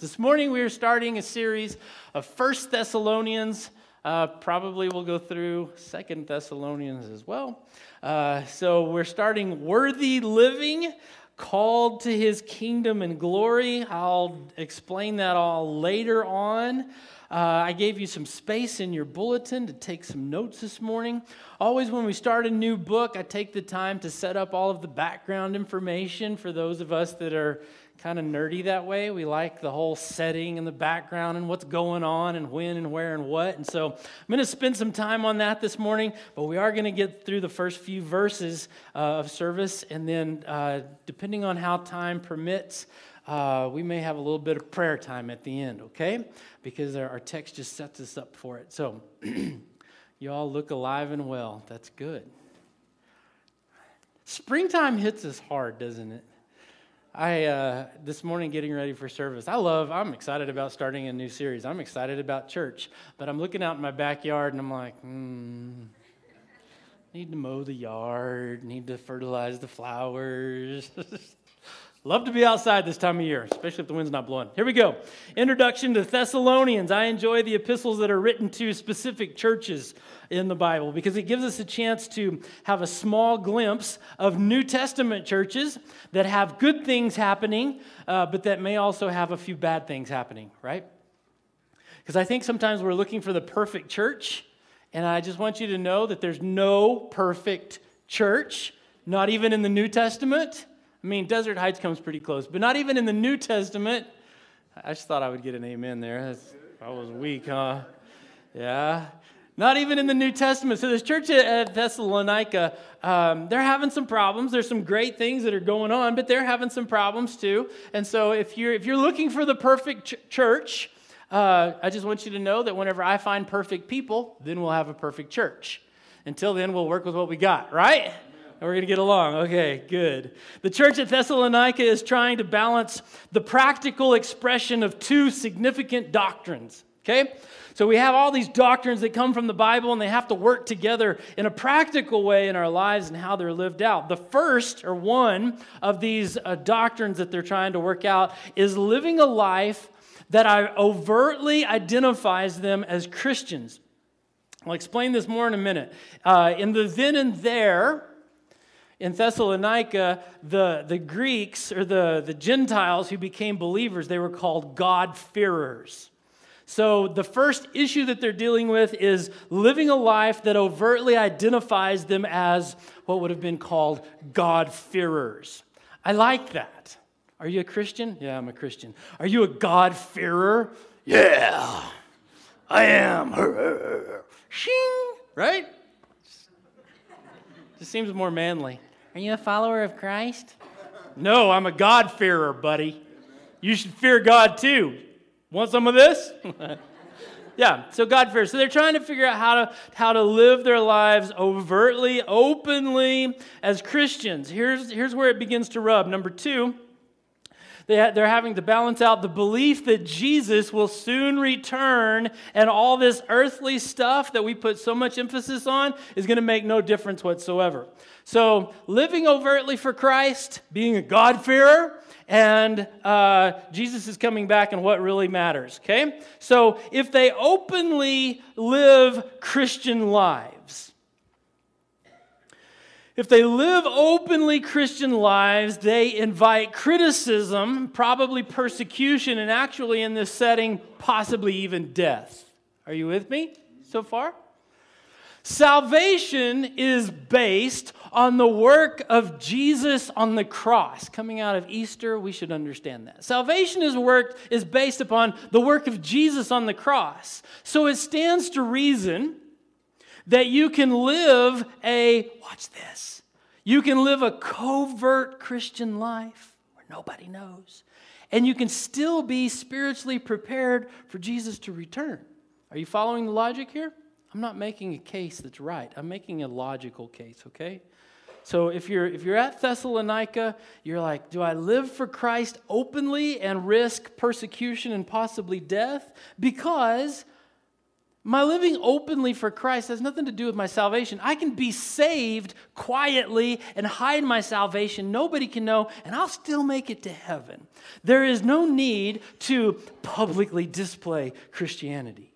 This morning we are starting a series of First Thessalonians. Uh, probably we'll go through Second Thessalonians as well. Uh, so we're starting worthy living, called to His kingdom and glory. I'll explain that all later on. Uh, I gave you some space in your bulletin to take some notes this morning. Always, when we start a new book, I take the time to set up all of the background information for those of us that are kind of nerdy that way. We like the whole setting and the background and what's going on and when and where and what. And so I'm going to spend some time on that this morning, but we are going to get through the first few verses uh, of service. And then, uh, depending on how time permits, uh, we may have a little bit of prayer time at the end, okay? Because our text just sets us up for it. So, you all look alive and well. That's good. Springtime hits us hard, doesn't it? I uh, this morning getting ready for service. I love. I'm excited about starting a new series. I'm excited about church, but I'm looking out in my backyard and I'm like, hmm. Need to mow the yard. Need to fertilize the flowers. Love to be outside this time of year, especially if the wind's not blowing. Here we go. Introduction to Thessalonians. I enjoy the epistles that are written to specific churches in the Bible because it gives us a chance to have a small glimpse of New Testament churches that have good things happening, uh, but that may also have a few bad things happening, right? Because I think sometimes we're looking for the perfect church, and I just want you to know that there's no perfect church, not even in the New Testament. I mean, Desert Heights comes pretty close, but not even in the New Testament. I just thought I would get an amen there. That's, I was weak, huh? Yeah. Not even in the New Testament. So, this church at Thessalonica, um, they're having some problems. There's some great things that are going on, but they're having some problems too. And so, if you're, if you're looking for the perfect ch- church, uh, I just want you to know that whenever I find perfect people, then we'll have a perfect church. Until then, we'll work with what we got, right? We're going to get along. Okay, good. The church at Thessalonica is trying to balance the practical expression of two significant doctrines. Okay? So we have all these doctrines that come from the Bible and they have to work together in a practical way in our lives and how they're lived out. The first, or one, of these uh, doctrines that they're trying to work out is living a life that I overtly identifies them as Christians. I'll explain this more in a minute. Uh, in the then and there, in Thessalonica, the, the Greeks or the, the Gentiles who became believers, they were called God-fearers. So, the first issue that they're dealing with is living a life that overtly identifies them as what would have been called God-fearers. I like that. Are you a Christian? Yeah, I'm a Christian. Are you a God-fearer? Yeah, I am. Shing, right? Seems more manly. Are you a follower of Christ? No, I'm a God-fearer, buddy. You should fear God too. Want some of this? yeah, so God fears. So they're trying to figure out how to, how to live their lives overtly, openly as Christians. Here's, here's where it begins to rub. Number two, they, they're having to balance out the belief that Jesus will soon return and all this earthly stuff that we put so much emphasis on is going to make no difference whatsoever. So, living overtly for Christ, being a God-fearer, and uh, Jesus is coming back and what really matters, okay? So, if they openly live Christian lives, if they live openly Christian lives, they invite criticism, probably persecution, and actually, in this setting, possibly even death. Are you with me so far? Salvation is based on the work of Jesus on the cross. Coming out of Easter, we should understand that. Salvation is work is based upon the work of Jesus on the cross. So it stands to reason that you can live a, watch this, you can live a covert Christian life where nobody knows. And you can still be spiritually prepared for Jesus to return. Are you following the logic here? I'm not making a case that's right. I'm making a logical case, okay? So if you're if you're at Thessalonica, you're like, do I live for Christ openly and risk persecution and possibly death? Because My living openly for Christ has nothing to do with my salvation. I can be saved quietly and hide my salvation. Nobody can know, and I'll still make it to heaven. There is no need to publicly display Christianity.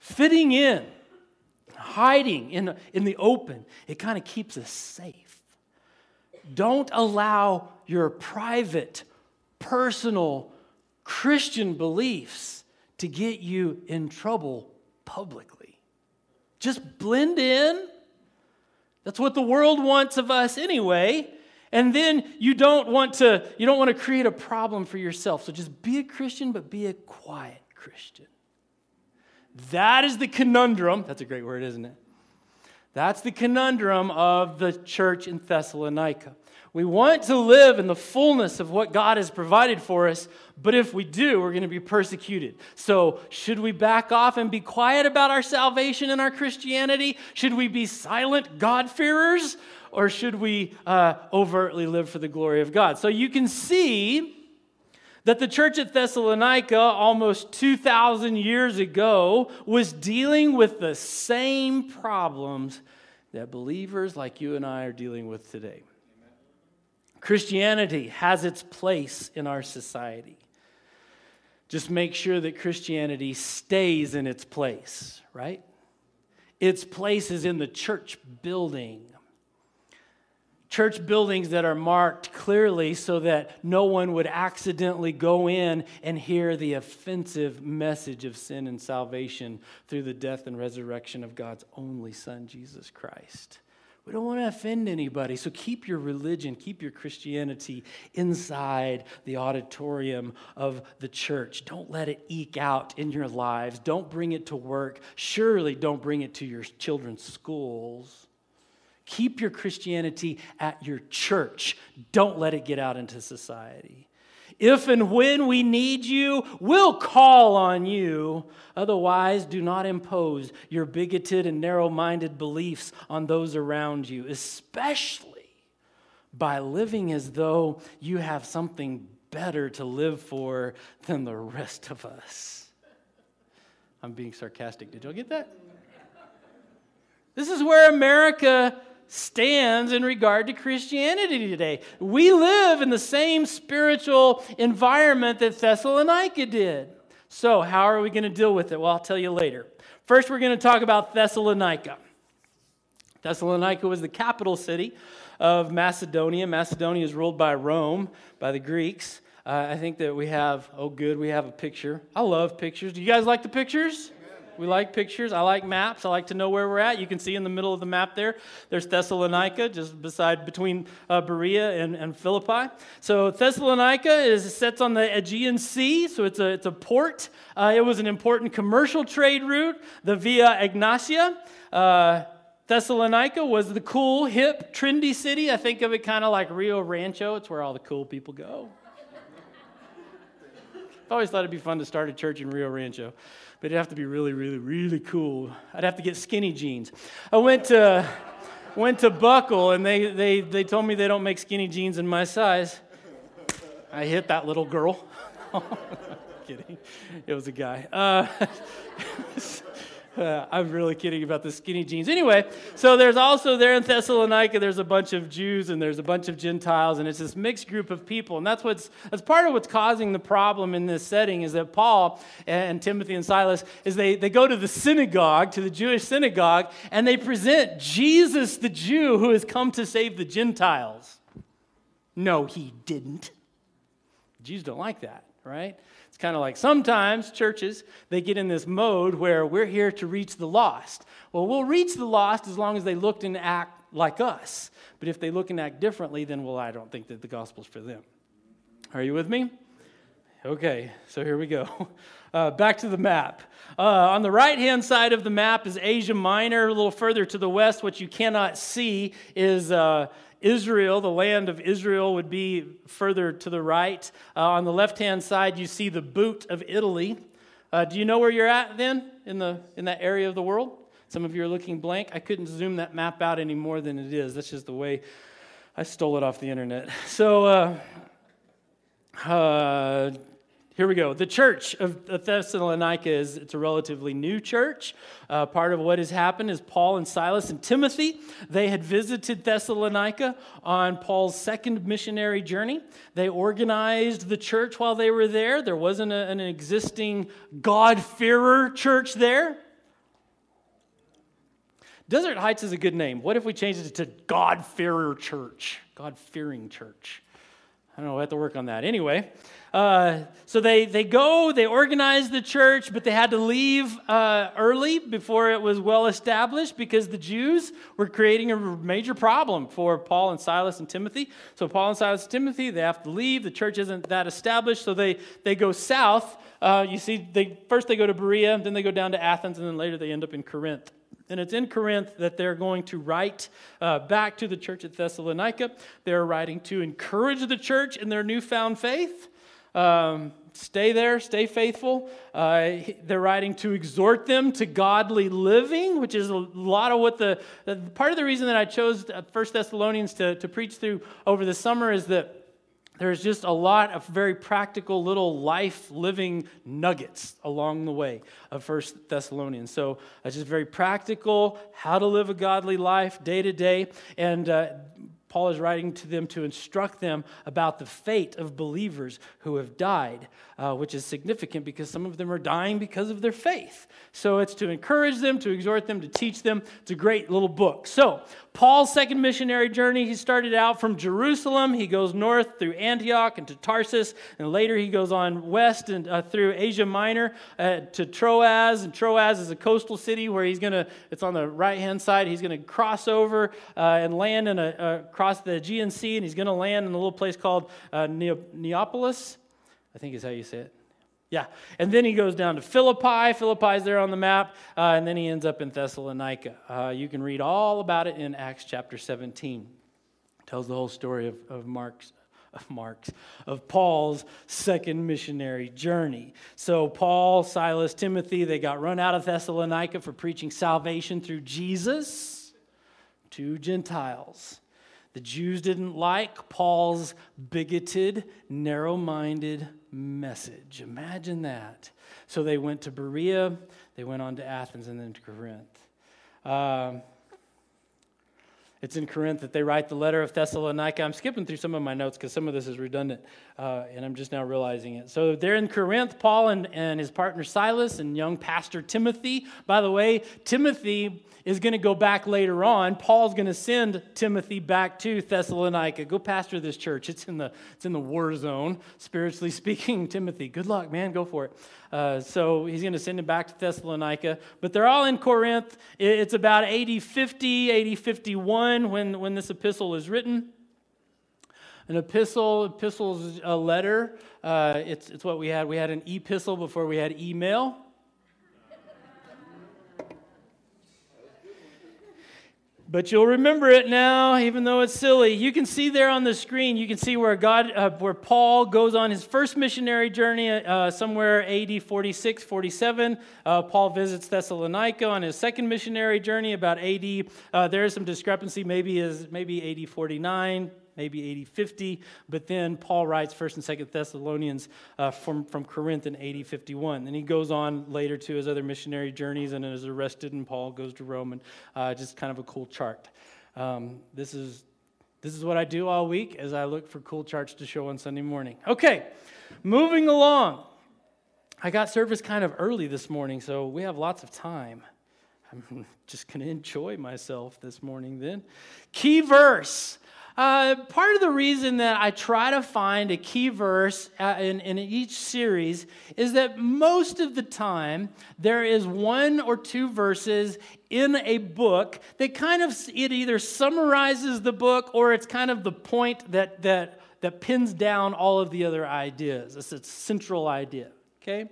Fitting in, hiding in, in the open, it kind of keeps us safe. Don't allow your private, personal, Christian beliefs to get you in trouble publicly. Just blend in. That's what the world wants of us anyway. And then you don't want to you don't want to create a problem for yourself. So just be a Christian but be a quiet Christian. That is the conundrum. That's a great word, isn't it? That's the conundrum of the church in Thessalonica. We want to live in the fullness of what God has provided for us, but if we do, we're going to be persecuted. So, should we back off and be quiet about our salvation and our Christianity? Should we be silent God-fearers? Or should we uh, overtly live for the glory of God? So, you can see that the church at Thessalonica, almost 2,000 years ago, was dealing with the same problems that believers like you and I are dealing with today. Christianity has its place in our society. Just make sure that Christianity stays in its place, right? Its place is in the church building. Church buildings that are marked clearly so that no one would accidentally go in and hear the offensive message of sin and salvation through the death and resurrection of God's only Son, Jesus Christ. We don't want to offend anybody. So keep your religion, keep your Christianity inside the auditorium of the church. Don't let it eke out in your lives. Don't bring it to work. Surely don't bring it to your children's schools. Keep your Christianity at your church. Don't let it get out into society. If and when we need you, we'll call on you. Otherwise, do not impose your bigoted and narrow minded beliefs on those around you, especially by living as though you have something better to live for than the rest of us. I'm being sarcastic. Did y'all get that? This is where America stands in regard to Christianity today. We live in the same spiritual environment that Thessalonica did. So, how are we going to deal with it? Well, I'll tell you later. First, we're going to talk about Thessalonica. Thessalonica was the capital city of Macedonia. Macedonia is ruled by Rome, by the Greeks. Uh, I think that we have, oh, good, we have a picture. I love pictures. Do you guys like the pictures? We like pictures. I like maps. I like to know where we're at. You can see in the middle of the map there, there's Thessalonica, just beside between uh, Berea and, and Philippi. So Thessalonica is sits on the Aegean Sea, so it's a, it's a port. Uh, it was an important commercial trade route, the Via Egnatia. Uh, Thessalonica was the cool, hip, trendy city. I think of it kind of like Rio Rancho. It's where all the cool people go. I've always thought it'd be fun to start a church in Rio Rancho but it'd have to be really, really, really cool. I'd have to get skinny jeans. I went to, went to Buckle, and they, they, they told me they don't make skinny jeans in my size. I hit that little girl. kidding. It was a guy. Uh, I'm really kidding about the skinny jeans. Anyway, so there's also there in Thessalonica, there's a bunch of Jews and there's a bunch of Gentiles, and it's this mixed group of people. And that's what's that's part of what's causing the problem in this setting is that Paul and Timothy and Silas is they, they go to the synagogue, to the Jewish synagogue, and they present Jesus the Jew who has come to save the Gentiles. No, he didn't. Jews don't like that, right? It's kind of like sometimes churches, they get in this mode where we're here to reach the lost. Well, we'll reach the lost as long as they look and act like us. But if they look and act differently, then, well, I don't think that the gospel's for them. Are you with me? Okay, so here we go. Uh, back to the map. Uh, on the right hand side of the map is Asia Minor. A little further to the west, what you cannot see is uh, Israel, the land of Israel, would be further to the right. Uh, on the left hand side, you see the boot of Italy. Uh, do you know where you're at then in, the, in that area of the world? Some of you are looking blank. I couldn't zoom that map out any more than it is. That's just the way I stole it off the internet. So, uh, uh Here we go. The church of Thessalonica is it's a relatively new church. Uh, part of what has happened is Paul and Silas and Timothy. They had visited Thessalonica on Paul's second missionary journey. They organized the church while they were there. There wasn't a, an existing God-fearer church there. Desert Heights is a good name. What if we changed it to God-fearer church? God-fearing church. I don't know. We have to work on that. Anyway, uh, so they, they go, they organize the church, but they had to leave uh, early before it was well established because the Jews were creating a major problem for Paul and Silas and Timothy. So Paul and Silas and Timothy, they have to leave. The church isn't that established, so they, they go south. Uh, you see, they, first they go to Berea, then they go down to Athens, and then later they end up in Corinth. And it's in Corinth that they're going to write uh, back to the church at Thessalonica. They're writing to encourage the church in their newfound faith. Um, stay there, stay faithful. Uh, they're writing to exhort them to godly living, which is a lot of what the, the part of the reason that I chose uh, First Thessalonians to, to preach through over the summer is that there's just a lot of very practical little life living nuggets along the way of First Thessalonians. So it's just very practical, how to live a godly life day to day. And uh, Paul is writing to them to instruct them about the fate of believers who have died, uh, which is significant because some of them are dying because of their faith. So it's to encourage them, to exhort them, to teach them. It's a great little book. So, Paul's second missionary journey, he started out from Jerusalem. He goes north through Antioch and to Tarsus, and later he goes on west and uh, through Asia Minor uh, to Troas. And Troas is a coastal city where he's going to, it's on the right hand side, he's going to cross over uh, and land in a, across the Aegean Sea, and he's going to land in a little place called uh, Neapolis. I think is how you say it. Yeah. And then he goes down to Philippi. Philippi's there on the map. Uh, and then he ends up in Thessalonica. Uh, you can read all about it in Acts chapter 17. It tells the whole story of, of Mark's. Of Mark's, of Paul's second missionary journey. So, Paul, Silas, Timothy, they got run out of Thessalonica for preaching salvation through Jesus to Gentiles. The Jews didn't like Paul's bigoted, narrow minded message. Imagine that. So they went to Berea, they went on to Athens, and then to Corinth. Um, it's in Corinth that they write the letter of Thessalonica. I'm skipping through some of my notes because some of this is redundant, uh, and I'm just now realizing it. So they're in Corinth, Paul and, and his partner Silas and young pastor Timothy. By the way, Timothy is going to go back later on. Paul's going to send Timothy back to Thessalonica. Go pastor this church. It's in the, it's in the war zone, spiritually speaking. Timothy, good luck, man. Go for it. Uh, so he's going to send him back to Thessalonica. But they're all in Corinth. It's about AD 50, AD 51 when, when this epistle is written. An epistle, epistle's a letter. Uh, it's, it's what we had. We had an epistle before we had email. But you'll remember it now, even though it's silly. You can see there on the screen, you can see where God, uh, where Paul goes on his first missionary journey, uh, somewhere AD 46, 47. Uh, Paul visits Thessalonica on his second missionary journey, about AD. Uh, there is some discrepancy, maybe is maybe AD 49 maybe 80 50 but then paul writes 1st and 2nd thessalonians uh, from, from corinth in 80 51 then he goes on later to his other missionary journeys and is arrested and paul goes to rome and uh, just kind of a cool chart. Um, this is this is what i do all week as i look for cool charts to show on sunday morning. Okay moving along. I got service kind of early this morning so we have lots of time. I'm just going to enjoy myself this morning then. Key verse uh, part of the reason that I try to find a key verse uh, in, in each series is that most of the time there is one or two verses in a book that kind of it either summarizes the book or it's kind of the point that that that pins down all of the other ideas. It's a central idea. Okay.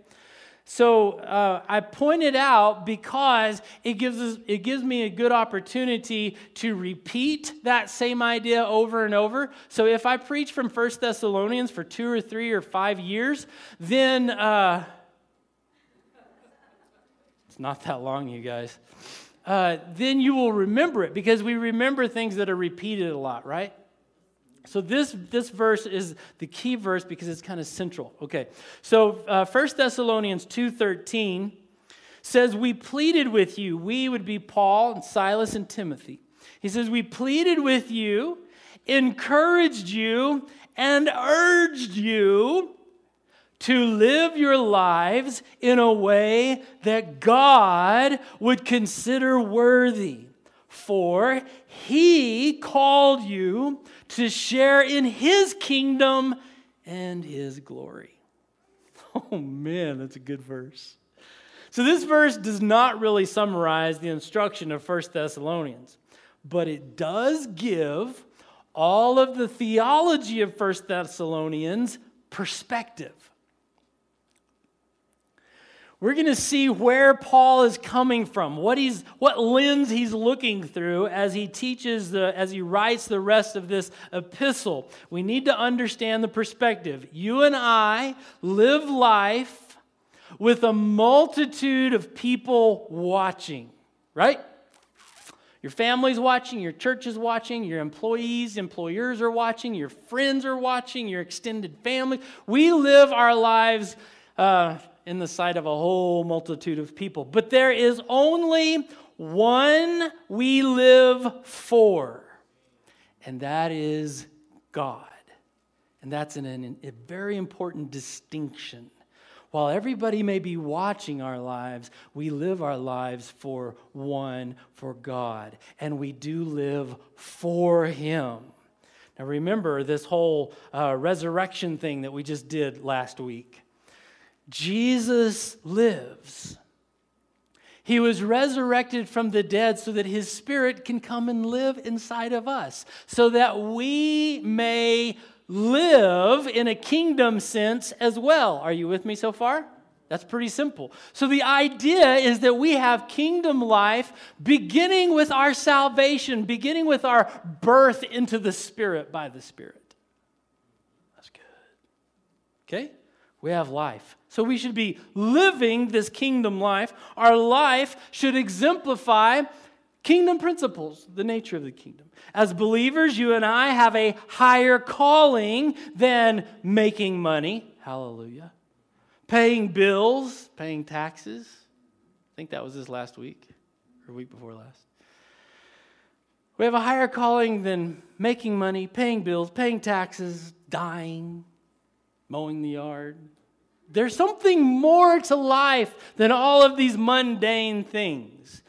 So uh, I point it out because it gives, us, it gives me a good opportunity to repeat that same idea over and over. So if I preach from First Thessalonians for two or three or five years, then uh, it's not that long, you guys. Uh, then you will remember it because we remember things that are repeated a lot, right? So this, this verse is the key verse because it's kind of central. Okay, so uh, 1 Thessalonians 2.13 says, We pleaded with you. We would be Paul and Silas and Timothy. He says, We pleaded with you, encouraged you, and urged you to live your lives in a way that God would consider worthy. For he called you to share in his kingdom and his glory. Oh man, that's a good verse. So this verse does not really summarize the instruction of First Thessalonians, but it does give all of the theology of First Thessalonians perspective we're going to see where Paul is coming from, what, he's, what lens he's looking through as he teaches, the, as he writes the rest of this epistle. We need to understand the perspective. You and I live life with a multitude of people watching, right? Your family's watching, your church is watching, your employees, employers are watching, your friends are watching, your extended family. We live our lives. Uh, in the sight of a whole multitude of people. But there is only one we live for, and that is God. And that's an, an, a very important distinction. While everybody may be watching our lives, we live our lives for one, for God. And we do live for Him. Now, remember this whole uh, resurrection thing that we just did last week. Jesus lives. He was resurrected from the dead so that his spirit can come and live inside of us, so that we may live in a kingdom sense as well. Are you with me so far? That's pretty simple. So, the idea is that we have kingdom life beginning with our salvation, beginning with our birth into the Spirit by the Spirit. That's good. Okay? We have life. So we should be living this kingdom life. Our life should exemplify kingdom principles, the nature of the kingdom. As believers, you and I have a higher calling than making money. Hallelujah. Paying bills, paying taxes. I think that was this last week or week before last. We have a higher calling than making money, paying bills, paying taxes, dying, mowing the yard, there's something more to life than all of these mundane things.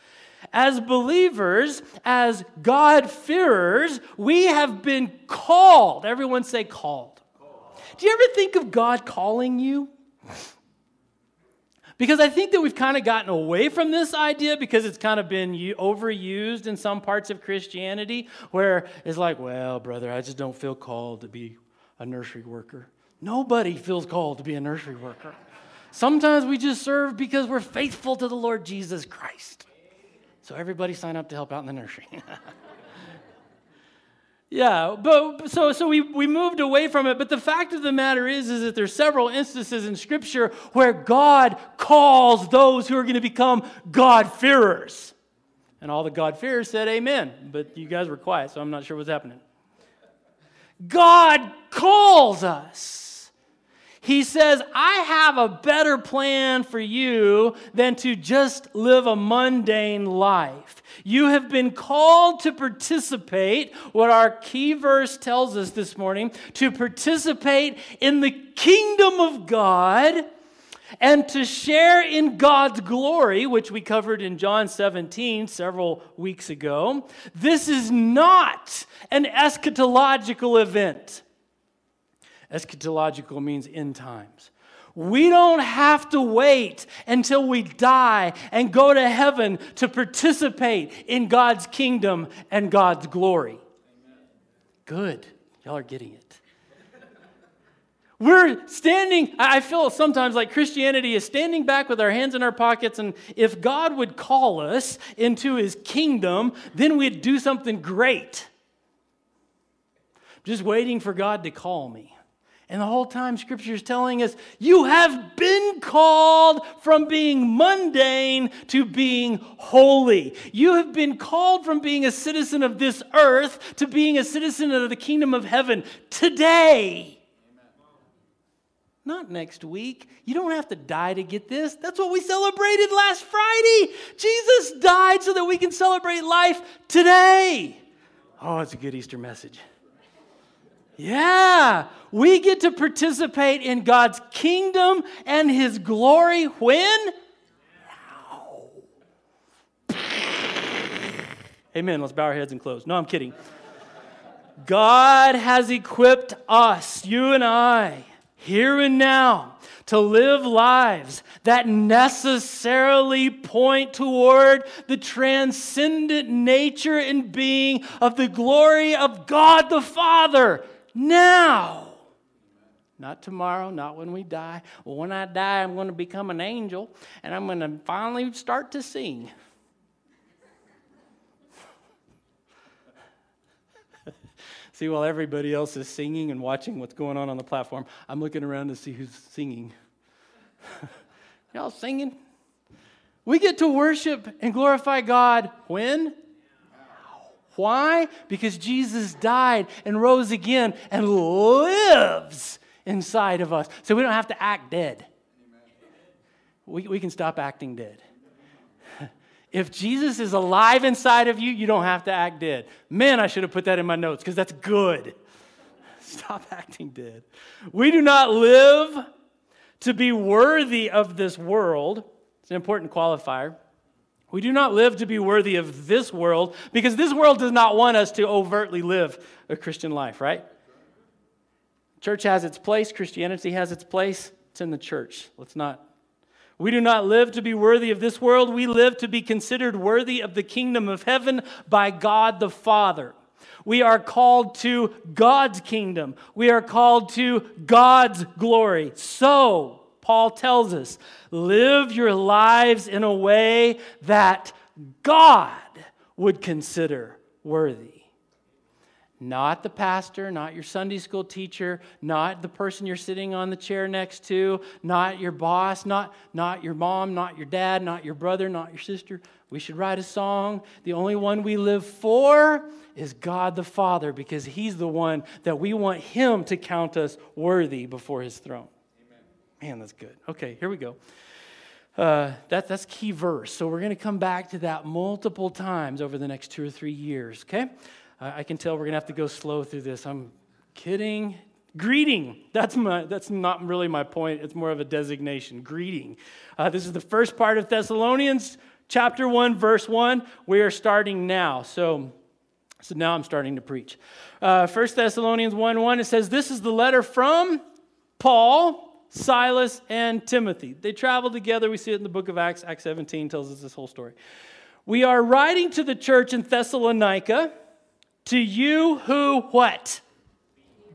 As believers, as God-fearers, we have been called. Everyone say called. called. Do you ever think of God calling you? Because I think that we've kind of gotten away from this idea because it's kind of been overused in some parts of Christianity where it's like, well, brother, I just don't feel called to be a nursery worker. Nobody feels called to be a nursery worker. Sometimes we just serve because we're faithful to the Lord Jesus Christ. So everybody sign up to help out in the nursery. yeah, but so so we, we moved away from it. But the fact of the matter is, is that there's several instances in Scripture where God calls those who are going to become God-fearers. And all the God-fearers said amen. But you guys were quiet, so I'm not sure what's happening. God calls us. He says, I have a better plan for you than to just live a mundane life. You have been called to participate, what our key verse tells us this morning, to participate in the kingdom of God and to share in God's glory, which we covered in John 17 several weeks ago. This is not an eschatological event. Eschatological means end times. We don't have to wait until we die and go to heaven to participate in God's kingdom and God's glory. Good. Y'all are getting it. We're standing, I feel sometimes like Christianity is standing back with our hands in our pockets, and if God would call us into his kingdom, then we'd do something great. Just waiting for God to call me. And the whole time, Scripture is telling us you have been called from being mundane to being holy. You have been called from being a citizen of this earth to being a citizen of the kingdom of heaven today. Not next week. You don't have to die to get this. That's what we celebrated last Friday. Jesus died so that we can celebrate life today. Oh, it's a good Easter message. Yeah, we get to participate in God's kingdom and his glory when? Now. Amen. Let's bow our heads and close. No, I'm kidding. God has equipped us, you and I, here and now, to live lives that necessarily point toward the transcendent nature and being of the glory of God the Father now. Not tomorrow, not when we die. Well, when I die, I'm going to become an angel and I'm going to finally start to sing. see, while everybody else is singing and watching what's going on on the platform, I'm looking around to see who's singing. Y'all singing? We get to worship and glorify God when? Why? Because Jesus died and rose again and lives inside of us. So we don't have to act dead. We, we can stop acting dead. If Jesus is alive inside of you, you don't have to act dead. Man, I should have put that in my notes because that's good. Stop acting dead. We do not live to be worthy of this world. It's an important qualifier. We do not live to be worthy of this world because this world does not want us to overtly live a Christian life, right? Church has its place, Christianity has its place. It's in the church. Let's not. We do not live to be worthy of this world. We live to be considered worthy of the kingdom of heaven by God the Father. We are called to God's kingdom. We are called to God's glory. So, Paul tells us live your lives in a way that God would consider worthy. Not the pastor, not your Sunday school teacher, not the person you're sitting on the chair next to, not your boss, not, not your mom, not your dad, not your brother, not your sister. We should write a song. The only one we live for is God the Father because He's the one that we want Him to count us worthy before His throne. Man, that's good. Okay, here we go. Uh, that, that's key verse. So we're going to come back to that multiple times over the next two or three years, okay? I can tell we're going to have to go slow through this. I'm kidding. Greeting. That's, my, that's not really my point. It's more of a designation. Greeting. Uh, this is the first part of Thessalonians chapter 1, verse 1. We are starting now. So, so now I'm starting to preach. Uh, 1 Thessalonians 1 1, it says, This is the letter from Paul, Silas, and Timothy. They traveled together. We see it in the book of Acts. Acts 17 tells us this whole story. We are writing to the church in Thessalonica, to you who what?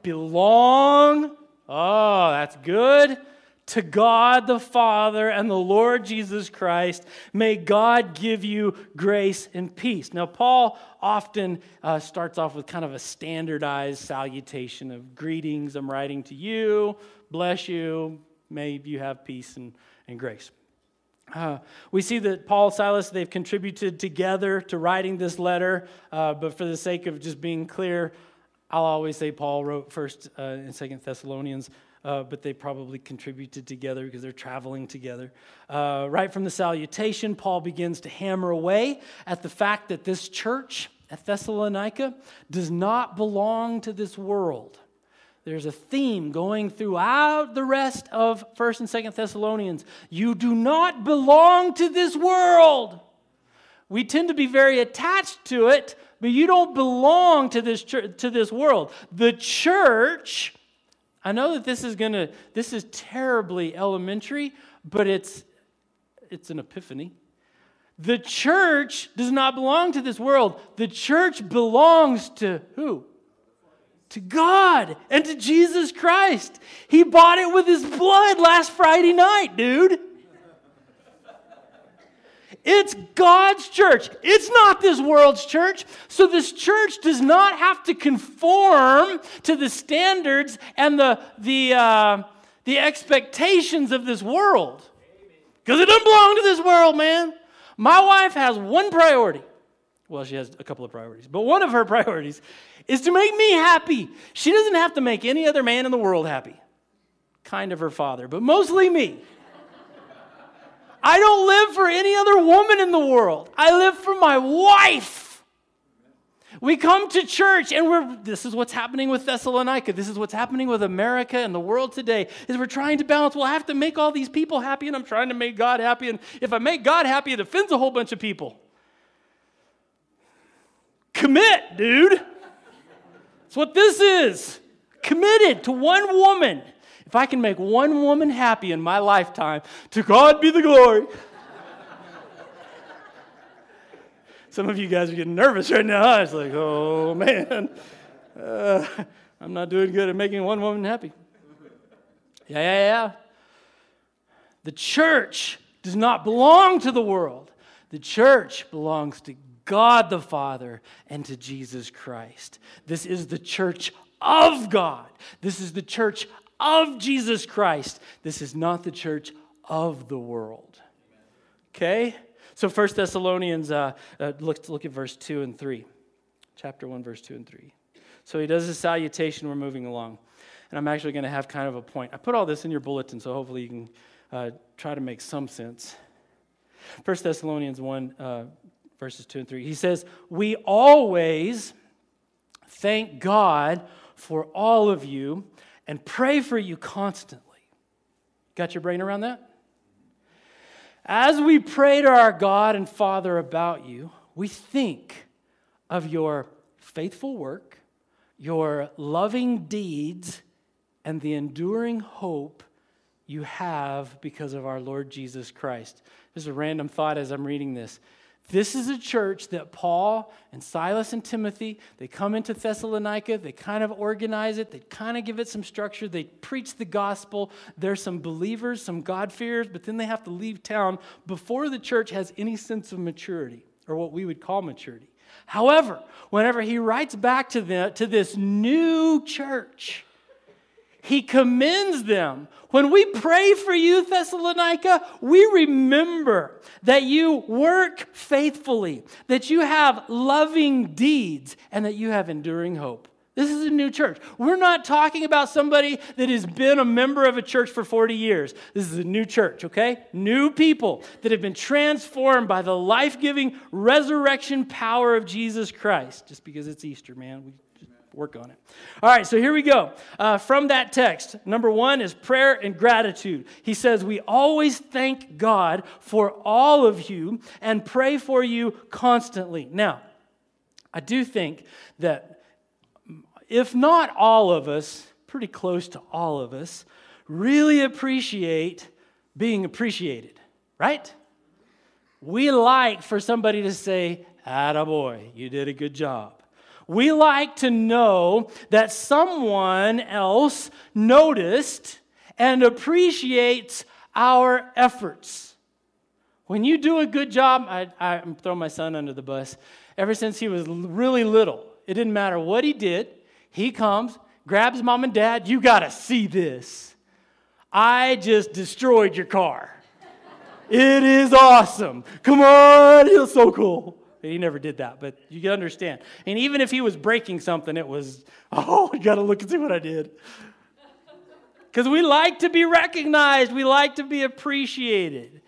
Belong. Oh, that's good. To God the Father and the Lord Jesus Christ, may God give you grace and peace. Now, Paul often uh, starts off with kind of a standardized salutation of greetings. I'm writing to you, bless you, may you have peace and, and grace. Uh, we see that Paul and Silas, they've contributed together to writing this letter, uh, but for the sake of just being clear, I'll always say Paul wrote first uh, and second Thessalonians, uh, but they probably contributed together because they're traveling together. Uh, right from the salutation, Paul begins to hammer away at the fact that this church at Thessalonica does not belong to this world. There's a theme going throughout the rest of 1st and 2nd Thessalonians. You do not belong to this world. We tend to be very attached to it, but you don't belong to this church, to this world. The church, I know that this is going to this is terribly elementary, but it's it's an epiphany. The church does not belong to this world. The church belongs to who? To God and to Jesus Christ. He bought it with his blood last Friday night, dude. It's God's church. It's not this world's church. So this church does not have to conform to the standards and the, the, uh, the expectations of this world. Because it doesn't belong to this world, man. My wife has one priority. Well, she has a couple of priorities, but one of her priorities is to make me happy. She doesn't have to make any other man in the world happy. Kind of her father, but mostly me. I don't live for any other woman in the world. I live for my wife. We come to church and we're this is what's happening with Thessalonica. This is what's happening with America and the world today. Is we're trying to balance, well, I have to make all these people happy and I'm trying to make God happy and if I make God happy it offends a whole bunch of people. Commit, dude. That's what this is. Committed to one woman. If I can make one woman happy in my lifetime, to God be the glory. Some of you guys are getting nervous right now. It's like, oh man, uh, I'm not doing good at making one woman happy. Yeah, yeah, yeah. The church does not belong to the world, the church belongs to God the Father and to Jesus Christ. This is the church of God. This is the church of Jesus Christ. This is not the church of the world. Okay? So First Thessalonians, uh, uh, look, look at verse 2 and 3. Chapter 1, verse 2 and 3. So he does a salutation. We're moving along. And I'm actually going to have kind of a point. I put all this in your bulletin, so hopefully you can uh, try to make some sense. First Thessalonians 1, uh, verses 2 and 3. He says, We always thank God for all of you and pray for you constantly. Got your brain around that? As we pray to our God and Father about you, we think of your faithful work, your loving deeds, and the enduring hope you have because of our Lord Jesus Christ. This is a random thought as I'm reading this. This is a church that Paul and Silas and Timothy, they come into Thessalonica, they kind of organize it, they kind of give it some structure, they preach the gospel. There's some believers, some God-fearers, but then they have to leave town before the church has any sense of maturity, or what we would call maturity. However, whenever he writes back to, the, to this new church, he commends them. When we pray for you, Thessalonica, we remember that you work faithfully, that you have loving deeds, and that you have enduring hope. This is a new church. We're not talking about somebody that has been a member of a church for 40 years. This is a new church, okay? New people that have been transformed by the life giving resurrection power of Jesus Christ. Just because it's Easter, man. We work on it. All right, so here we go. Uh, from that text, number one is prayer and gratitude. He says, We always thank God for all of you and pray for you constantly. Now, I do think that if not all of us, pretty close to all of us, really appreciate being appreciated, right? We like for somebody to say, Attaboy, you did a good job. We like to know that someone else noticed and appreciates our efforts. When you do a good job, I, I'm throwing my son under the bus. Ever since he was really little, it didn't matter what he did. He comes, grabs mom and dad, you got to see this. I just destroyed your car. it is awesome. Come on, it's so cool. He never did that, but you can understand. And even if he was breaking something, it was, oh, you got to look and see what I did. Because we like to be recognized, we like to be appreciated.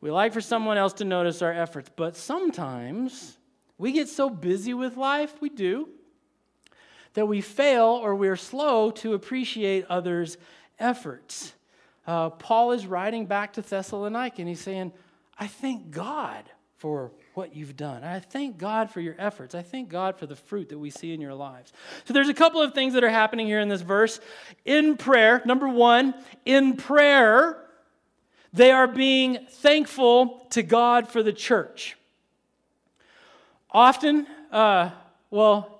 We like for someone else to notice our efforts. But sometimes we get so busy with life, we do, that we fail or we're slow to appreciate others' efforts. Uh, Paul is writing back to Thessalonica and he's saying, I thank God for what you've done. I thank God for your efforts. I thank God for the fruit that we see in your lives. So there's a couple of things that are happening here in this verse. In prayer, number one, in prayer, they are being thankful to God for the church. Often, uh, well,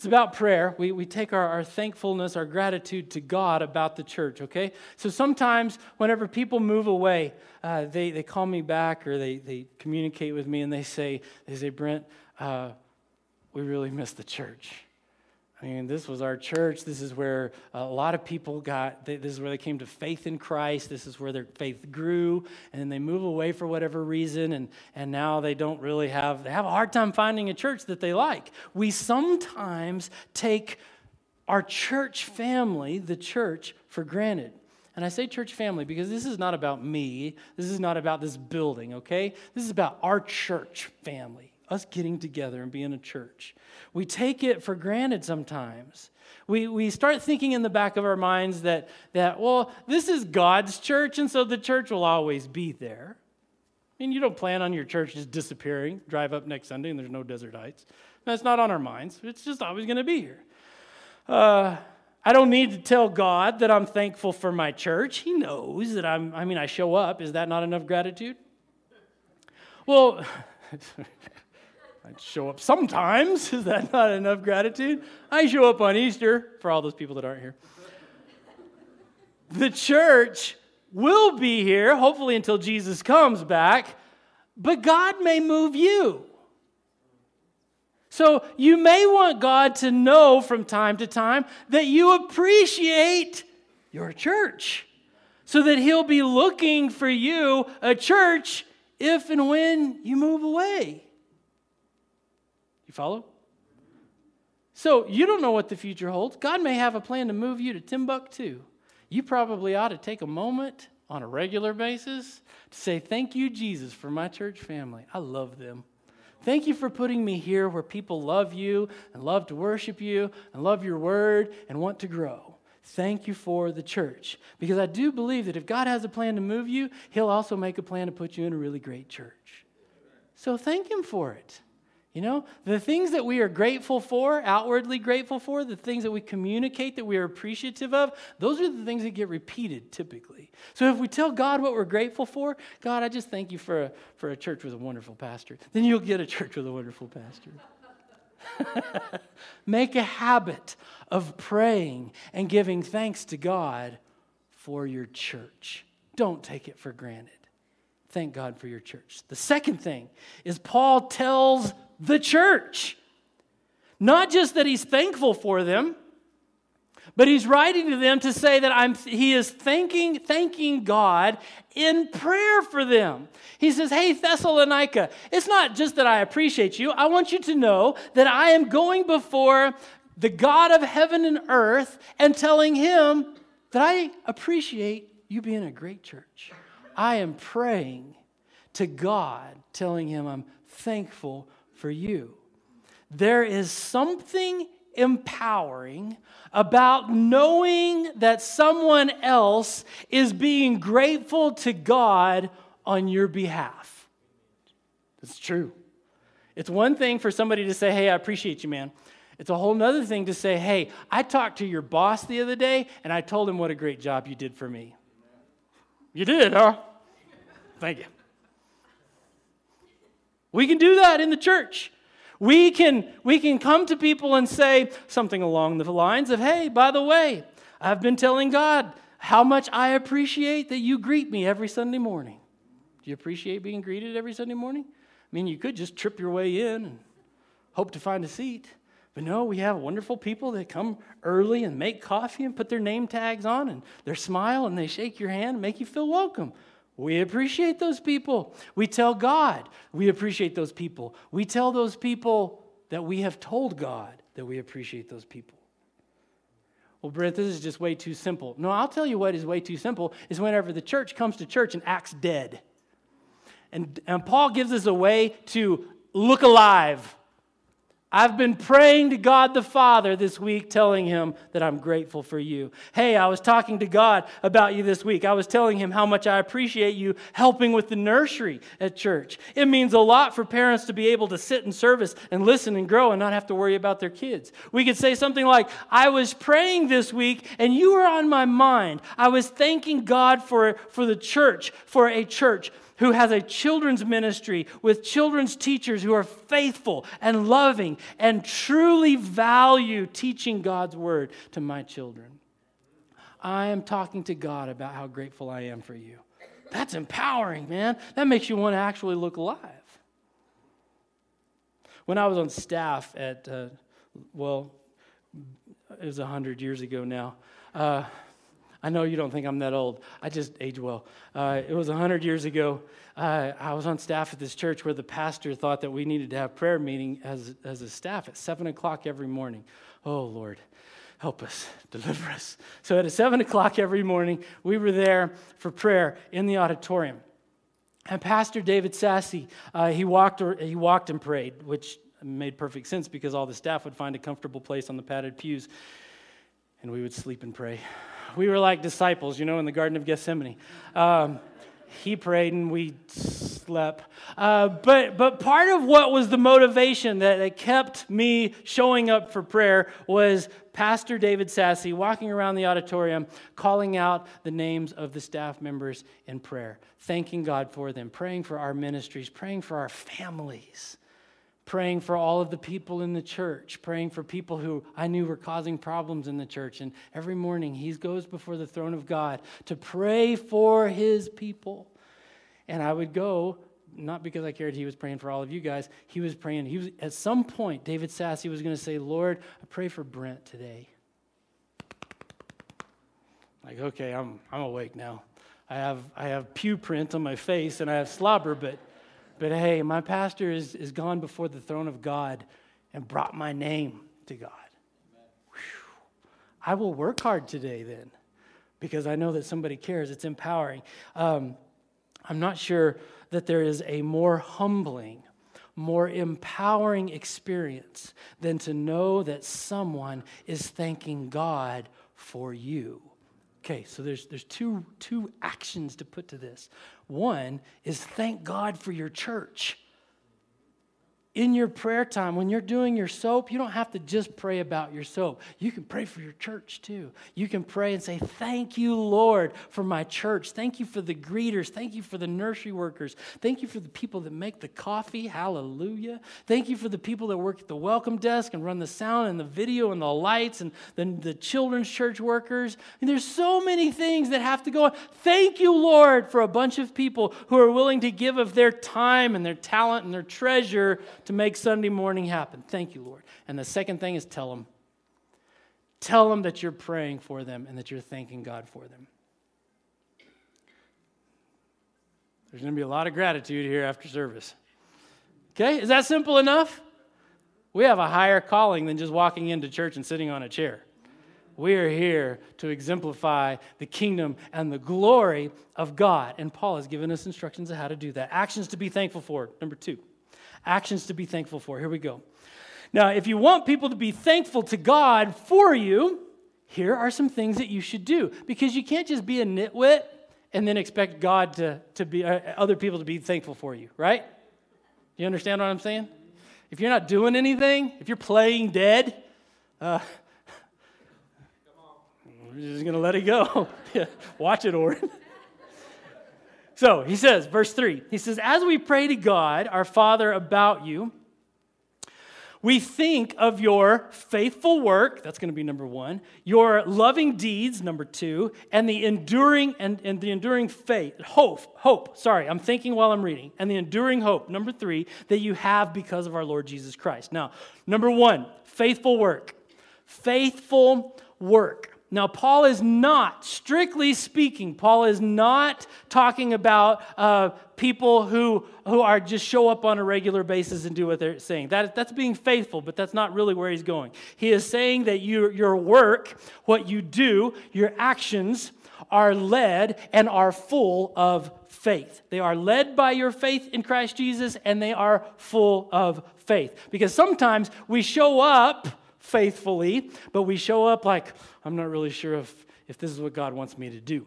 It's about prayer. We, we take our, our thankfulness, our gratitude to God about the church, okay? So sometimes whenever people move away, uh, they, they call me back or they, they communicate with me and they say, they say Brent, uh, we really miss the church. I mean, this was our church. This is where a lot of people got, this is where they came to faith in Christ. This is where their faith grew. And then they move away for whatever reason. And, and now they don't really have, they have a hard time finding a church that they like. We sometimes take our church family, the church, for granted. And I say church family because this is not about me. This is not about this building, okay? This is about our church family, us getting together and being a church. We take it for granted sometimes. We, we start thinking in the back of our minds that, that, well, this is God's church, and so the church will always be there. I mean, you don't plan on your church just disappearing, drive up next Sunday, and there's no Desert Heights. That's not on our minds. It's just always going to be here. Uh, I don't need to tell God that I'm thankful for my church. He knows that I'm, I mean, I show up. Is that not enough gratitude? Well, I show up sometimes. Is that not enough gratitude? I show up on Easter for all those people that aren't here. The church will be here, hopefully until Jesus comes back, but God may move you. So you may want God to know from time to time that you appreciate your church so that He'll be looking for you a church if and when you move away. You follow? So you don't know what the future holds. God may have a plan to move you to Timbuktu. You probably ought to take a moment on a regular basis to say, Thank you, Jesus, for my church family. I love them. Thank you for putting me here where people love you and love to worship you and love your word and want to grow. Thank you for the church. Because I do believe that if God has a plan to move you, He'll also make a plan to put you in a really great church. So thank Him for it. You know, the things that we are grateful for, outwardly grateful for, the things that we communicate that we are appreciative of, those are the things that get repeated typically. So if we tell God what we're grateful for, God, I just thank you for a, for a church with a wonderful pastor, then you'll get a church with a wonderful pastor. Make a habit of praying and giving thanks to God for your church. Don't take it for granted. Thank God for your church. The second thing is Paul tells the church. Not just that he's thankful for them, but he's writing to them to say that I'm, he is thanking, thanking God in prayer for them. He says, Hey, Thessalonica, it's not just that I appreciate you. I want you to know that I am going before the God of heaven and earth and telling him that I appreciate you being a great church. I am praying to God, telling him I'm thankful for you. There is something empowering about knowing that someone else is being grateful to God on your behalf. It's true. It's one thing for somebody to say, Hey, I appreciate you, man. It's a whole other thing to say, Hey, I talked to your boss the other day and I told him what a great job you did for me. You did, huh? Thank you. We can do that in the church. We can, we can come to people and say something along the lines of, hey, by the way, I've been telling God how much I appreciate that you greet me every Sunday morning. Do you appreciate being greeted every Sunday morning? I mean, you could just trip your way in and hope to find a seat. But no, we have wonderful people that come early and make coffee and put their name tags on and they smile and they shake your hand and make you feel welcome. We appreciate those people. We tell God we appreciate those people. We tell those people that we have told God that we appreciate those people. Well, Brent, this is just way too simple. No, I'll tell you what is way too simple is whenever the church comes to church and acts dead. And, and Paul gives us a way to look alive I've been praying to God the Father this week, telling him that I'm grateful for you. Hey, I was talking to God about you this week. I was telling him how much I appreciate you helping with the nursery at church. It means a lot for parents to be able to sit in service and listen and grow and not have to worry about their kids. We could say something like, I was praying this week and you were on my mind. I was thanking God for, for the church, for a church who has a children's ministry with children's teachers who are faithful and loving and truly value teaching God's word to my children. I am talking to God about how grateful I am for you. That's empowering, man. That makes you want to actually look alive. When I was on staff at, uh, well, it was 100 years ago now. Uh, I know you don't think I'm that old. I just age well. Uh, it was 100 years ago. Uh, I was on staff at this church where the pastor thought that we needed to have prayer meeting as, as a staff at 7 o'clock every morning. Oh, Lord, help us, deliver us. So at 7 o'clock every morning, we were there for prayer in the auditorium. And Pastor David Sassy, uh, he, walked, he walked and prayed, which made perfect sense because all the staff would find a comfortable place on the padded pews and we would sleep and pray. We were like disciples, you know, in the Garden of Gethsemane. Um, he prayed and we slept. Uh, but, but part of what was the motivation that, that kept me showing up for prayer was Pastor David Sassy walking around the auditorium, calling out the names of the staff members in prayer, thanking God for them, praying for our ministries, praying for our families praying for all of the people in the church, praying for people who I knew were causing problems in the church. And every morning he goes before the throne of God to pray for his people. And I would go, not because I cared he was praying for all of you guys, he was praying. He was at some point, David Sassy was going to say, Lord, I pray for Brent today. Like, okay, I'm I'm awake now. I have I have pew print on my face and I have slobber, but but hey, my pastor is, is gone before the throne of God and brought my name to God. I will work hard today then because I know that somebody cares. It's empowering. Um, I'm not sure that there is a more humbling, more empowering experience than to know that someone is thanking God for you. Okay, so there's, there's two, two actions to put to this. One is thank God for your church in your prayer time, when you're doing your soap, you don't have to just pray about your soap. You can pray for your church too. You can pray and say, Thank you, Lord, for my church. Thank you for the greeters. Thank you for the nursery workers. Thank you for the people that make the coffee. Hallelujah. Thank you for the people that work at the welcome desk and run the sound and the video and the lights and then the children's church workers. And there's so many things that have to go on. Thank you, Lord, for a bunch of people who are willing to give of their time and their talent and their treasure to make Sunday morning happen. Thank you, Lord. And the second thing is tell them. Tell them that you're praying for them and that you're thanking God for them. There's going to be a lot of gratitude here after service. Okay? Is that simple enough? We have a higher calling than just walking into church and sitting on a chair. We are here to exemplify the kingdom and the glory of God. And Paul has given us instructions on how to do that. Actions to be thankful for. Number two. Actions to be thankful for. Here we go. Now, if you want people to be thankful to God for you, here are some things that you should do because you can't just be a nitwit and then expect God to, to be uh, other people to be thankful for you, right? Do you understand what I'm saying? If you're not doing anything, if you're playing dead, uh, we're just gonna let it go. Watch it, Oren. So he says, verse 3, he says, As we pray to God, our Father, about you, we think of your faithful work, that's going to be number one, your loving deeds, number two, and the enduring and, and the enduring faith, hope, hope, sorry, I'm thinking while I'm reading, and the enduring hope, number three, that you have because of our Lord Jesus Christ. Now, number one, faithful work. Faithful work. Now, Paul is not, strictly speaking, Paul is not talking about uh, people who, who are just show up on a regular basis and do what they're saying. That, that's being faithful, but that's not really where he's going. He is saying that you, your work, what you do, your actions are led and are full of faith. They are led by your faith in Christ Jesus and they are full of faith. Because sometimes we show up faithfully, but we show up like, I'm not really sure if, if this is what God wants me to do.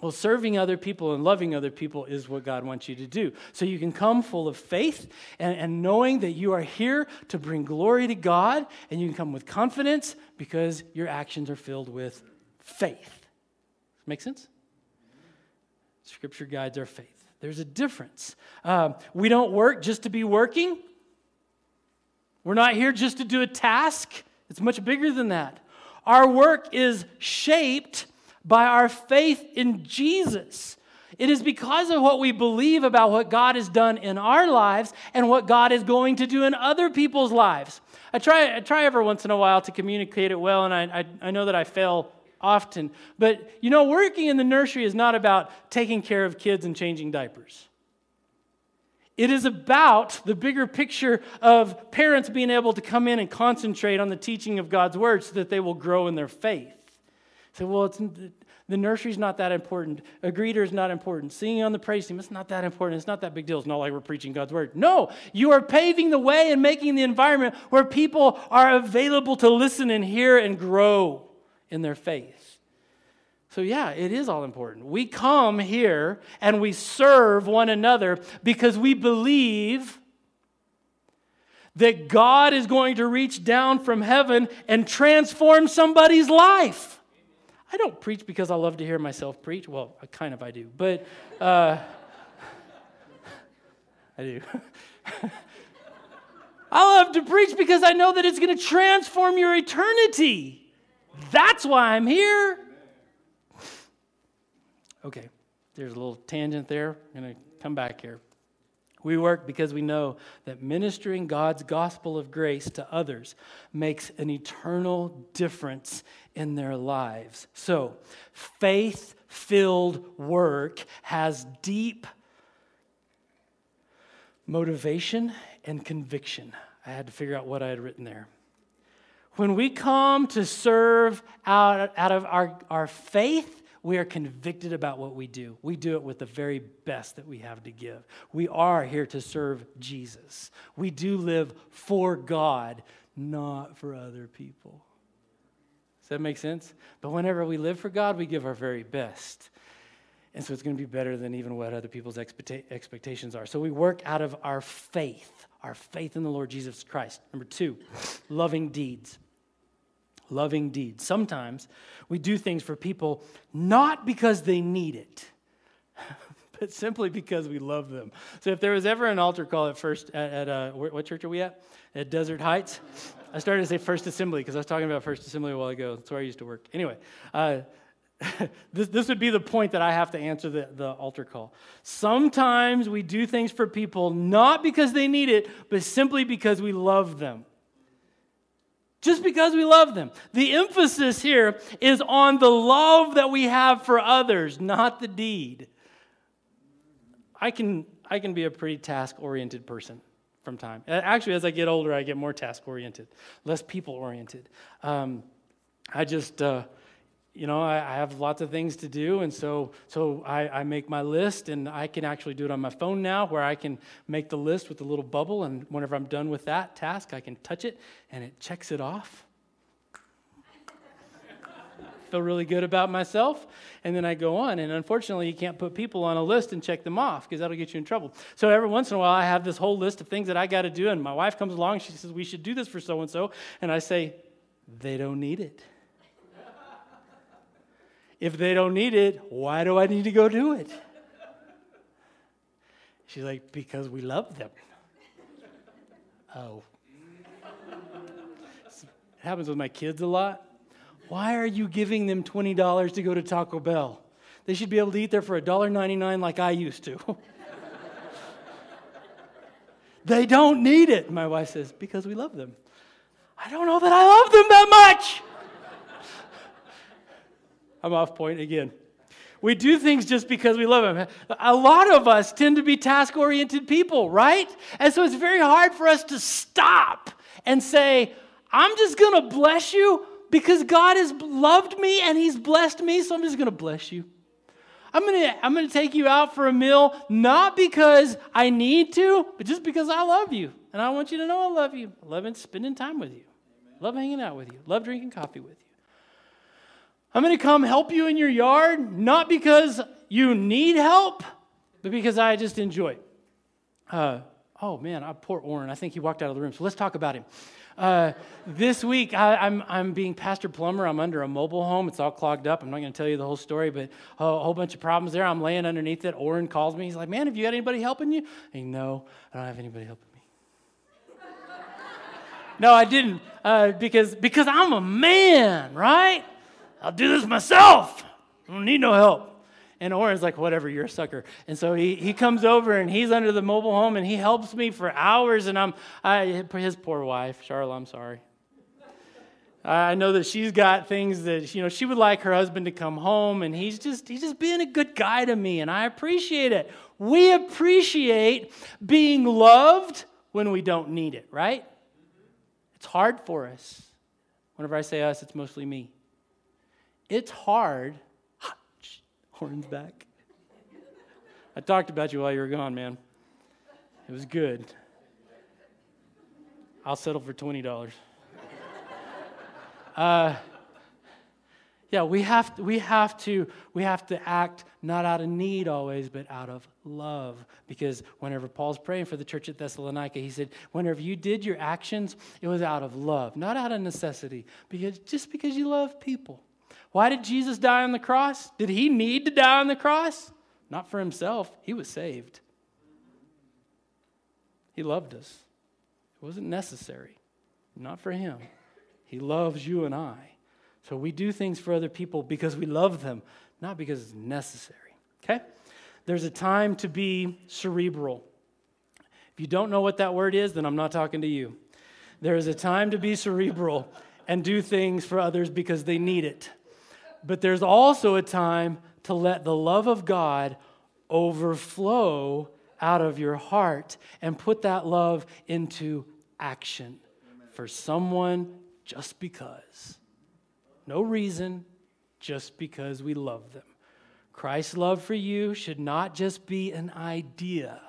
Well, serving other people and loving other people is what God wants you to do. So you can come full of faith and, and knowing that you are here to bring glory to God, and you can come with confidence because your actions are filled with faith. Make sense? Scripture guides our faith. There's a difference. Um, we don't work just to be working. We're not here just to do a task. It's much bigger than that. Our work is shaped by our faith in Jesus. It is because of what we believe about what God has done in our lives and what God is going to do in other people's lives. I try, I try every once in a while to communicate it well, and I, I, I know that I fail often. But you know, working in the nursery is not about taking care of kids and changing diapers. It is about the bigger picture of parents being able to come in and concentrate on the teaching of God's word so that they will grow in their faith. Say, so, well, it's, the nursery's not that important. A greeter is not important. Singing on the praise team, it's not that important. It's not that big deal. It's not like we're preaching God's word. No, you are paving the way and making the environment where people are available to listen and hear and grow in their faith. So, yeah, it is all important. We come here and we serve one another because we believe that God is going to reach down from heaven and transform somebody's life. I don't preach because I love to hear myself preach. Well, kind of I do, but uh, I do. I love to preach because I know that it's going to transform your eternity. That's why I'm here. Okay, there's a little tangent there. I'm going to come back here. We work because we know that ministering God's gospel of grace to others makes an eternal difference in their lives. So, faith filled work has deep motivation and conviction. I had to figure out what I had written there. When we come to serve out, out of our, our faith, we are convicted about what we do. We do it with the very best that we have to give. We are here to serve Jesus. We do live for God, not for other people. Does that make sense? But whenever we live for God, we give our very best. And so it's going to be better than even what other people's expectations are. So we work out of our faith, our faith in the Lord Jesus Christ. Number two, loving deeds loving deeds. Sometimes we do things for people not because they need it, but simply because we love them. So if there was ever an altar call at first, at, at uh, what church are we at? At Desert Heights. I started to say First Assembly because I was talking about First Assembly a while ago. That's where I used to work. Anyway, uh, this, this would be the point that I have to answer the, the altar call. Sometimes we do things for people not because they need it, but simply because we love them just because we love them. The emphasis here is on the love that we have for others, not the deed. I can, I can be a pretty task oriented person from time. Actually, as I get older, I get more task oriented, less people oriented. Um, I just, uh, you know, I, I, have lots of things to do, and so so I, I, make my list, and I can actually do it on my phone now, where I can make the list with a little bubble, and whenever I'm done with that task, I can touch it, and it checks it off. Feel really good about myself, and then I go on. And unfortunately, you can't put people on a list and check them off because that'll get you in trouble. So every once in a while, I have this whole list of things that I got to do, and my wife comes along, she says we should do this for so and so, and I say they don't need it. If they don't need it, why do I need to go do it? She's like, Because we love them. Oh. It happens with my kids a lot. Why are you giving them $20 to go to Taco Bell? They should be able to eat there for $1.99 like I used to. they don't need it, my wife says, because we love them. I don't know that I love them that much. I'm off point again. We do things just because we love Him. A lot of us tend to be task oriented people, right? And so it's very hard for us to stop and say, I'm just going to bless you because God has loved me and He's blessed me, so I'm just going to bless you. I'm going to I'm going to take you out for a meal, not because I need to, but just because I love you. And I want you to know I love you. I love spending time with you, love hanging out with you, love drinking coffee with you. I'm going to come help you in your yard, not because you need help, but because I just enjoy. Uh, oh man, I poor Orrin. I think he walked out of the room. So let's talk about him. Uh, this week, I, am I'm, I'm being Pastor Plumber. I'm under a mobile home. It's all clogged up. I'm not going to tell you the whole story, but a, a, whole bunch of problems there. I'm laying underneath it. Oren calls me. He's like, Man, have you got anybody helping you? Hey, no, I don't have anybody helping me. no, I didn't, uh, because, because I'm a man, right? I'll do this myself. I don't need no help. And Oren's like, whatever, you're a sucker. And so he, he comes over and he's under the mobile home and he helps me for hours. And I'm, I, his poor wife, Charlotte, I'm sorry. I know that she's got things that, you know, she would like her husband to come home and he's just, he's just being a good guy to me and I appreciate it. We appreciate being loved when we don't need it, right? It's hard for us. Whenever I say us, it's mostly me. It's hard Horns back. I talked about you while you were gone, man. It was good. I'll settle for $20. Uh, yeah, we have, to, we, have to, we have to act not out of need always, but out of love. Because whenever Paul's praying for the church at Thessalonica, he said, whenever you did your actions, it was out of love, not out of necessity, because just because you love people. Why did Jesus die on the cross? Did he need to die on the cross? Not for himself, he was saved. He loved us. It wasn't necessary, not for him. He loves you and I. So we do things for other people because we love them, not because it's necessary. Okay? There's a time to be cerebral. If you don't know what that word is, then I'm not talking to you. There is a time to be cerebral and do things for others because they need it. But there's also a time to let the love of God overflow out of your heart and put that love into action for someone just because. No reason, just because we love them. Christ's love for you should not just be an idea,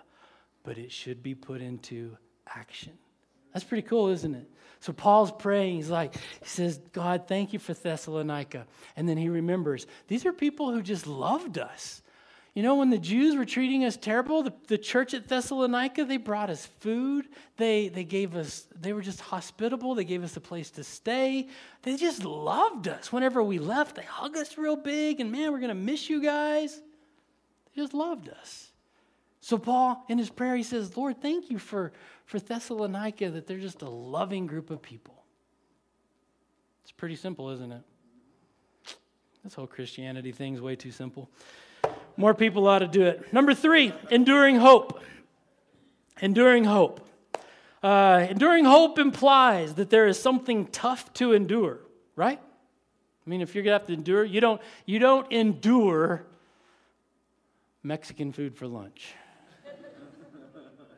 but it should be put into action. That's pretty cool, isn't it? So Paul's praying. He's like, he says, God, thank you for Thessalonica. And then he remembers, these are people who just loved us. You know, when the Jews were treating us terrible, the, the church at Thessalonica, they brought us food. They, they gave us, they were just hospitable. They gave us a place to stay. They just loved us. Whenever we left, they hugged us real big. And man, we're going to miss you guys. They just loved us. So, Paul, in his prayer, he says, Lord, thank you for, for Thessalonica that they're just a loving group of people. It's pretty simple, isn't it? This whole Christianity thing's way too simple. More people ought to do it. Number three, enduring hope. Enduring hope. Uh, enduring hope implies that there is something tough to endure, right? I mean, if you're gonna have to endure, you don't you don't endure Mexican food for lunch.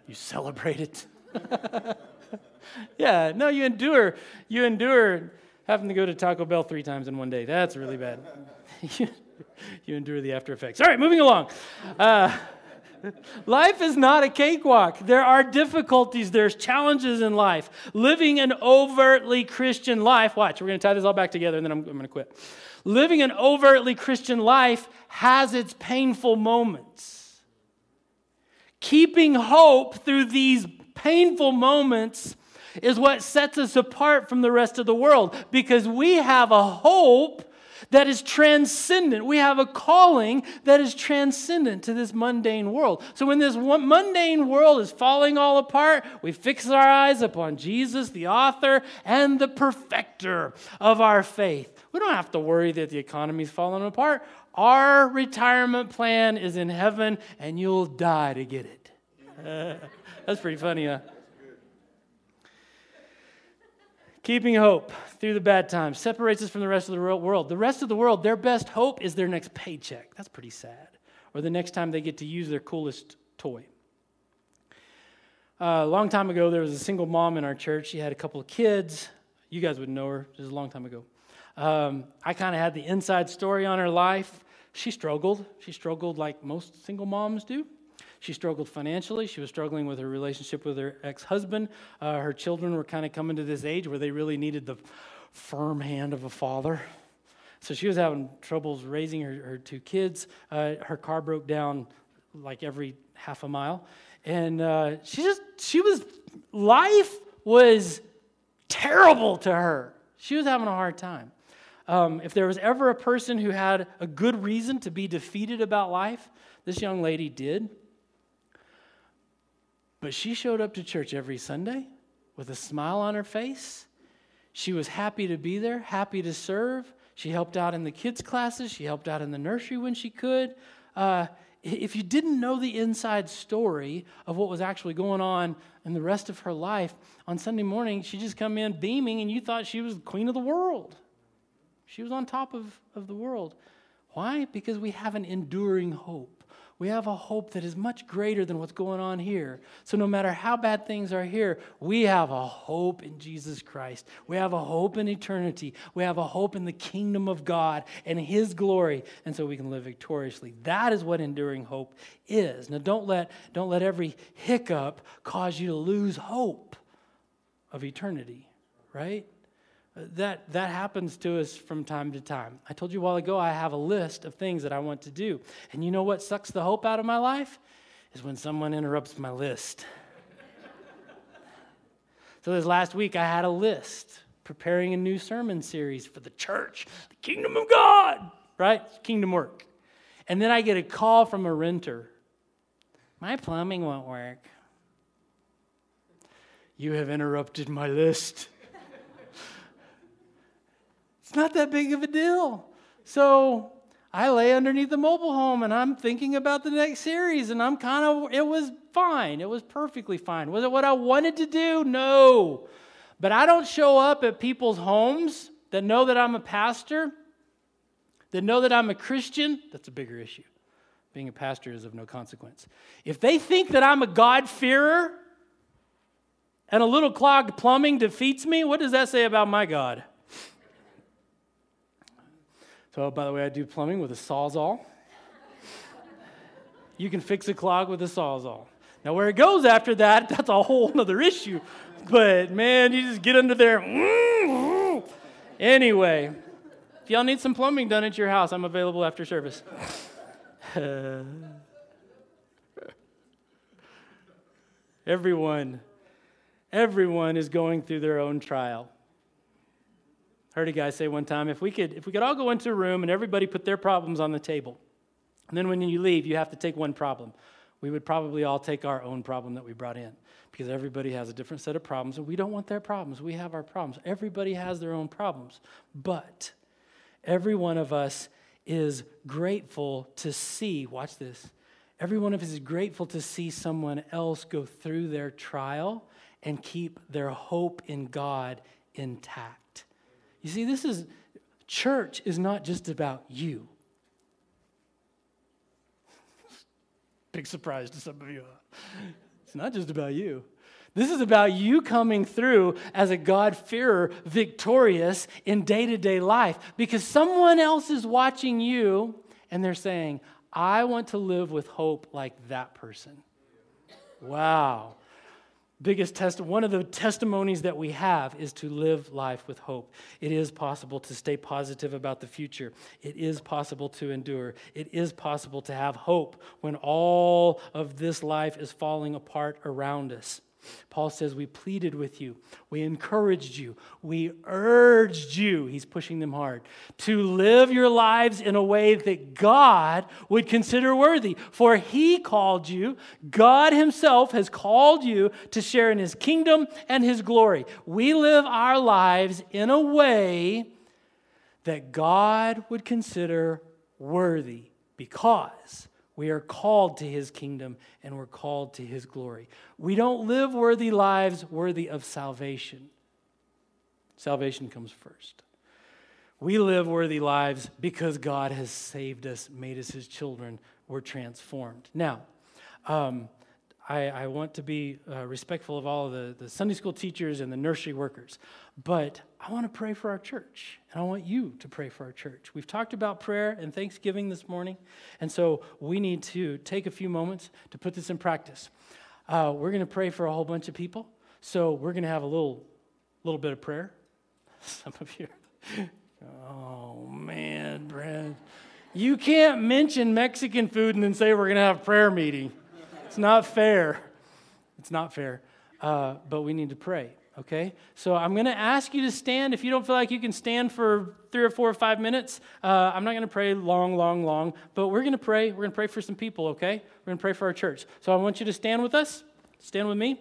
You celebrate it. yeah, no, you endure. You endure having to go to Taco Bell three times in one day. That's really bad. you endure the after effects. All right, moving along. Uh, life is not a cakewalk. There are difficulties, there's challenges in life. Living an overtly Christian life, watch, we're going to tie this all back together and then I'm, I'm going to quit. Living an overtly Christian life has its painful moments keeping hope through these painful moments is what sets us apart from the rest of the world because we have a hope that is transcendent. We have a calling that is transcendent to this mundane world. So when this mundane world is falling all apart, we fix our eyes upon Jesus, the author and the perfecter of our faith. We don't have to worry that the economy is falling apart. Our retirement plan is in heaven, and you'll die to get it. that's pretty funny, huh? Keeping hope through the bad times separates us from the rest of the world. The rest of the world, their best hope is their next paycheck. That's pretty sad. Or the next time they get to use their coolest toy. Uh, a long time ago, there was a single mom in our church. She had a couple of kids. You guys would know her. This is a long time ago. Um, I kind of had the inside story on her life. She struggled. She struggled like most single moms do. She struggled financially. She was struggling with her relationship with her ex husband. Uh, her children were kind of coming to this age where they really needed the firm hand of a father. So she was having troubles raising her, her two kids. Uh, her car broke down like every half a mile. And uh, she just, she was, life was terrible to her. She was having a hard time. Um, if there was ever a person who had a good reason to be defeated about life, this young lady did. But she showed up to church every Sunday with a smile on her face. She was happy to be there, happy to serve. She helped out in the kids' classes, she helped out in the nursery when she could. Uh, if you didn't know the inside story of what was actually going on in the rest of her life, on Sunday morning, she'd just come in beaming and you thought she was queen of the world. She was on top of, of the world. Why? Because we have an enduring hope we have a hope that is much greater than what's going on here. So, no matter how bad things are here, we have a hope in Jesus Christ. We have a hope in eternity. We have a hope in the kingdom of God and His glory. And so we can live victoriously. That is what enduring hope is. Now, don't let, don't let every hiccup cause you to lose hope of eternity, right? That, that happens to us from time to time. I told you a while ago, I have a list of things that I want to do. And you know what sucks the hope out of my life? Is when someone interrupts my list. so, this last week, I had a list preparing a new sermon series for the church, the kingdom of God, right? Kingdom work. And then I get a call from a renter. My plumbing won't work. You have interrupted my list. It's not that big of a deal. So I lay underneath the mobile home and I'm thinking about the next series, and I'm kind of, it was fine. It was perfectly fine. Was it what I wanted to do? No. But I don't show up at people's homes that know that I'm a pastor, that know that I'm a Christian. That's a bigger issue. Being a pastor is of no consequence. If they think that I'm a God-fearer and a little clogged plumbing defeats me, what does that say about my God? So, by the way, I do plumbing with a sawzall. you can fix a clog with a sawzall. Now, where it goes after that, that's a whole other issue. But man, you just get under there. Anyway, if y'all need some plumbing done at your house, I'm available after service. everyone, everyone is going through their own trial heard a guy say one time if we could if we could all go into a room and everybody put their problems on the table and then when you leave you have to take one problem we would probably all take our own problem that we brought in because everybody has a different set of problems and we don't want their problems. We have our problems. Everybody has their own problems but every one of us is grateful to see watch this every one of us is grateful to see someone else go through their trial and keep their hope in god intact you see, this is, church is not just about you. Big surprise to some of you. It's not just about you. This is about you coming through as a God-fearer, victorious in day to day life because someone else is watching you and they're saying, I want to live with hope like that person. Wow biggest test one of the testimonies that we have is to live life with hope. It is possible to stay positive about the future. It is possible to endure. It is possible to have hope when all of this life is falling apart around us Paul says, We pleaded with you, we encouraged you, we urged you, he's pushing them hard, to live your lives in a way that God would consider worthy. For he called you, God himself has called you to share in his kingdom and his glory. We live our lives in a way that God would consider worthy because we are called to his kingdom and we're called to his glory. We don't live worthy lives worthy of salvation. Salvation comes first. We live worthy lives because God has saved us, made us his children, we're transformed. Now, um, I, I, want to be uh, respectful of all of the, the Sunday school teachers and the nursery workers. But I want to pray for our church, and I want you to pray for our church. We've talked about prayer and thanksgiving this morning, and so we need to take a few moments to put this in practice. Uh, we're going to pray for a whole bunch of people, so we're going to have a little, little bit of prayer. Some of you, oh man, Brad, you can't mention Mexican food and then say we're going to have a prayer meeting. It's not fair. It's not fair. Uh, but we need to pray. okay? So I'm going to ask you to stand. If you don't feel like you can stand for three or four or five minutes, uh, I'm not going to pray long, long, long, but we're going to pray. We're going to pray for some people, okay? We're going to pray for our church. So I want you to stand with us. Stand with me.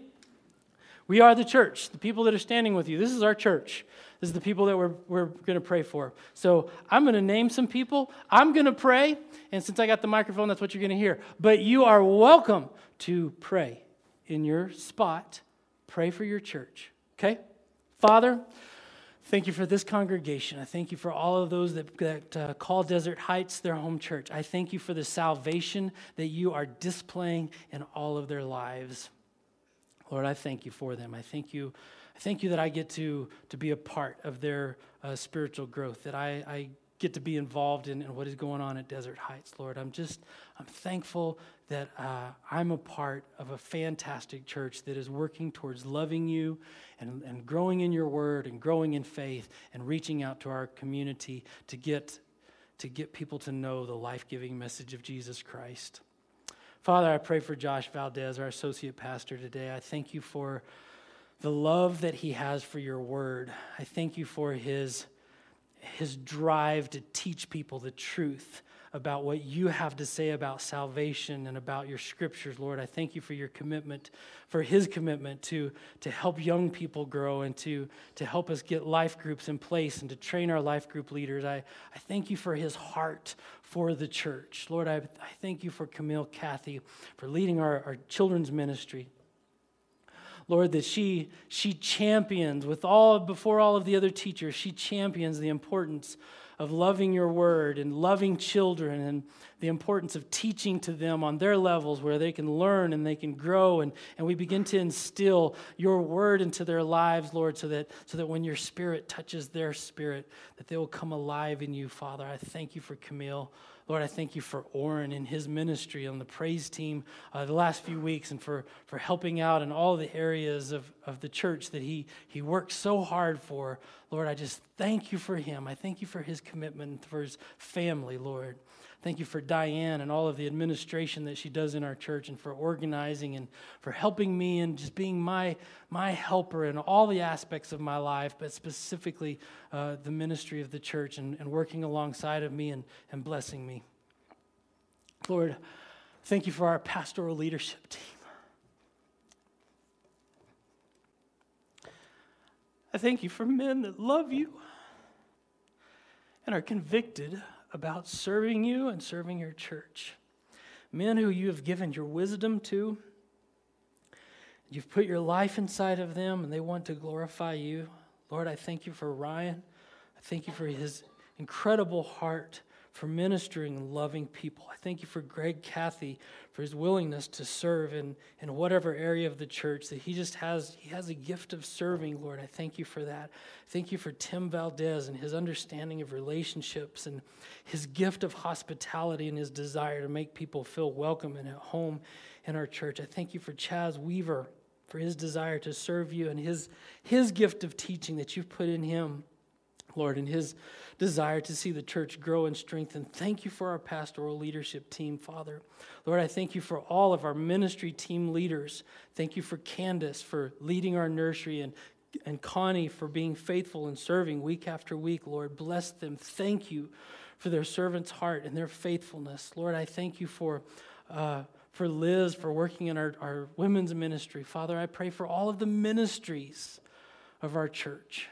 We are the church, the people that are standing with you. This is our church. Is the people that we're, we're going to pray for. So I'm going to name some people. I'm going to pray. And since I got the microphone, that's what you're going to hear. But you are welcome to pray in your spot. Pray for your church. Okay? Father, thank you for this congregation. I thank you for all of those that, that uh, call Desert Heights their home church. I thank you for the salvation that you are displaying in all of their lives. Lord, I thank you for them. I thank you I thank you that I get to, to be a part of their uh, spiritual growth, that I, I get to be involved in, in, what is going on at Desert Heights, Lord. I'm just, I'm thankful that uh, I'm a part of a fantastic church that is working towards loving you and, and growing in your word and growing in faith and reaching out to our community to get, to get people to know the life giving message of Jesus Christ. Father, I pray for Josh Valdez, our associate pastor today. I thank you for the love that he has for your word. I thank you for his, his drive to teach people the truth about what you have to say about salvation and about your scriptures, Lord. I thank you for your commitment, for his commitment to, to help young people grow and to, to help us get life groups in place and to train our life group leaders. I, I thank you for his heart for the church. Lord, I, I thank you for Camille Cathy for leading our, our children's ministry. Lord, that she, she champions with all, before all of the other teachers, she champions the importance of loving your word and loving children and the importance of teaching to them on their levels where they can learn and they can grow. And, and we begin to instill your word into their lives lord so that so that when your spirit touches their spirit that they will come alive in you father. I thank you for camille Lord, I thank you for Orrin and his ministry on the praise team uh, the last few weeks and for, for helping out in all the areas of, of the church that he, he worked so hard for. Lord, I just thank you for him. I thank you for his commitment, for his family, Lord. Thank you for Diane and all of the administration that she does in our church and for organizing and for helping me and just being my, my helper in all the aspects of my life, but specifically uh, the ministry of the church and, and working alongside of me and, and blessing me. Lord, thank you for our pastoral leadership team. I thank you for men that love you and are convicted about serving you and serving your church. Men who you have given your wisdom to, you've put your life inside of them and they want to glorify you. Lord, I thank you for Ryan. I thank you for his incredible heart for ministering and loving people. I thank you for Greg Cathy for his willingness to serve in, in whatever area of the church that he just has he has a gift of serving, Lord. I thank you for that. Thank you for Tim Valdez and his understanding of relationships and his gift of hospitality and his desire to make people feel welcome and at home in our church. I thank you for Chaz Weaver for his desire to serve you and his his gift of teaching that you've put in him. Lord, and his desire to see the church grow and strengthen. Thank you for our pastoral leadership team, Father. Lord, I thank you for all of our ministry team leaders. Thank you for Candace for leading our nursery and, and Connie for being faithful and serving week after week. Lord, bless them. Thank you for their servant's heart and their faithfulness. Lord, I thank you for. Uh, for Liz, for working in our, our women's ministry. Father, I pray for all of the ministries of our church.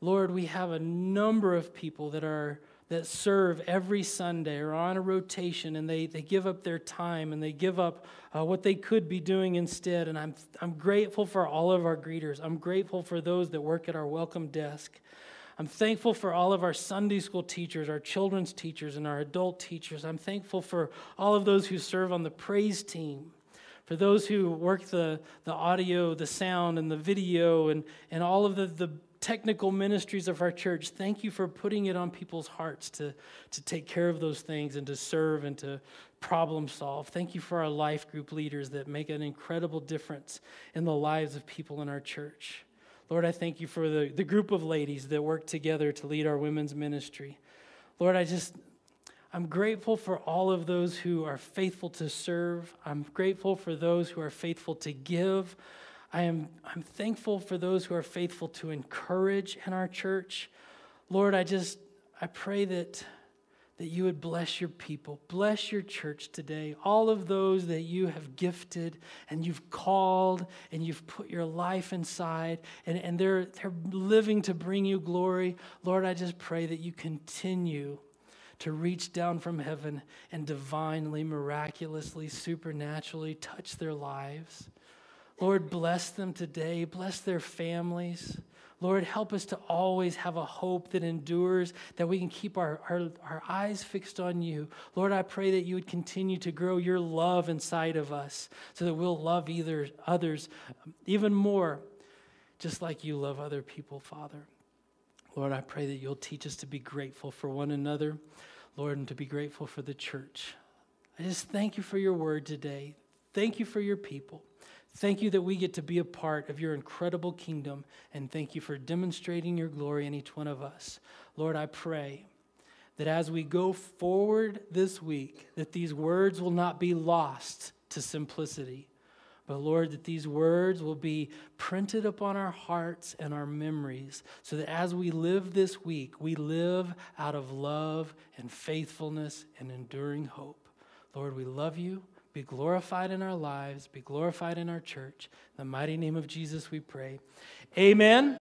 Lord, we have a number of people that are that serve every Sunday or on a rotation and they, they give up their time and they give up uh, what they could be doing instead. And I'm, I'm grateful for all of our greeters. I'm grateful for those that work at our welcome desk. I'm thankful for all of our Sunday school teachers, our children's teachers, and our adult teachers. I'm thankful for all of those who serve on the praise team for those who work the, the audio, the sound, and the video, and, and all of the, the technical ministries of our church, thank you for putting it on people's hearts to, to take care of those things and to serve and to problem solve. Thank you for our life group leaders that make an incredible difference in the lives of people in our church. Lord, I thank you for the, the group of ladies that work together to lead our women's ministry. Lord, I just, I'm grateful for all of those who are faithful to serve. I'm grateful for those who are faithful to give. I am I'm thankful for those who are faithful to encourage in our church. Lord, I just I pray that that you would bless your people, bless your church today, all of those that you have gifted and you've called and you've put your life inside and, and they're, they're living to bring you glory. Lord, I just pray that you continue to reach down from heaven and divinely, miraculously, supernaturally touch their lives. Lord, bless them today, bless their families. Lord, help us to always have a hope that endures, that we can keep our, our, our eyes fixed on you. Lord, I pray that you would continue to grow your love inside of us so that we'll love either others even more, just like you love other people, Father. Lord, I pray that you'll teach us to be grateful for one another, Lord, and to be grateful for the church. I just thank you for your word today. Thank you for your people. Thank you that we get to be a part of your incredible kingdom, and thank you for demonstrating your glory in each one of us. Lord, I pray that as we go forward this week, that these words will not be lost to simplicity, but Lord, that these words will be printed upon our hearts and our memories, so that as we live this week, we live out of love and faithfulness and enduring hope. Lord, we love you. Be glorified in our lives, be glorified in our church. In the mighty name of Jesus, we pray. Amen.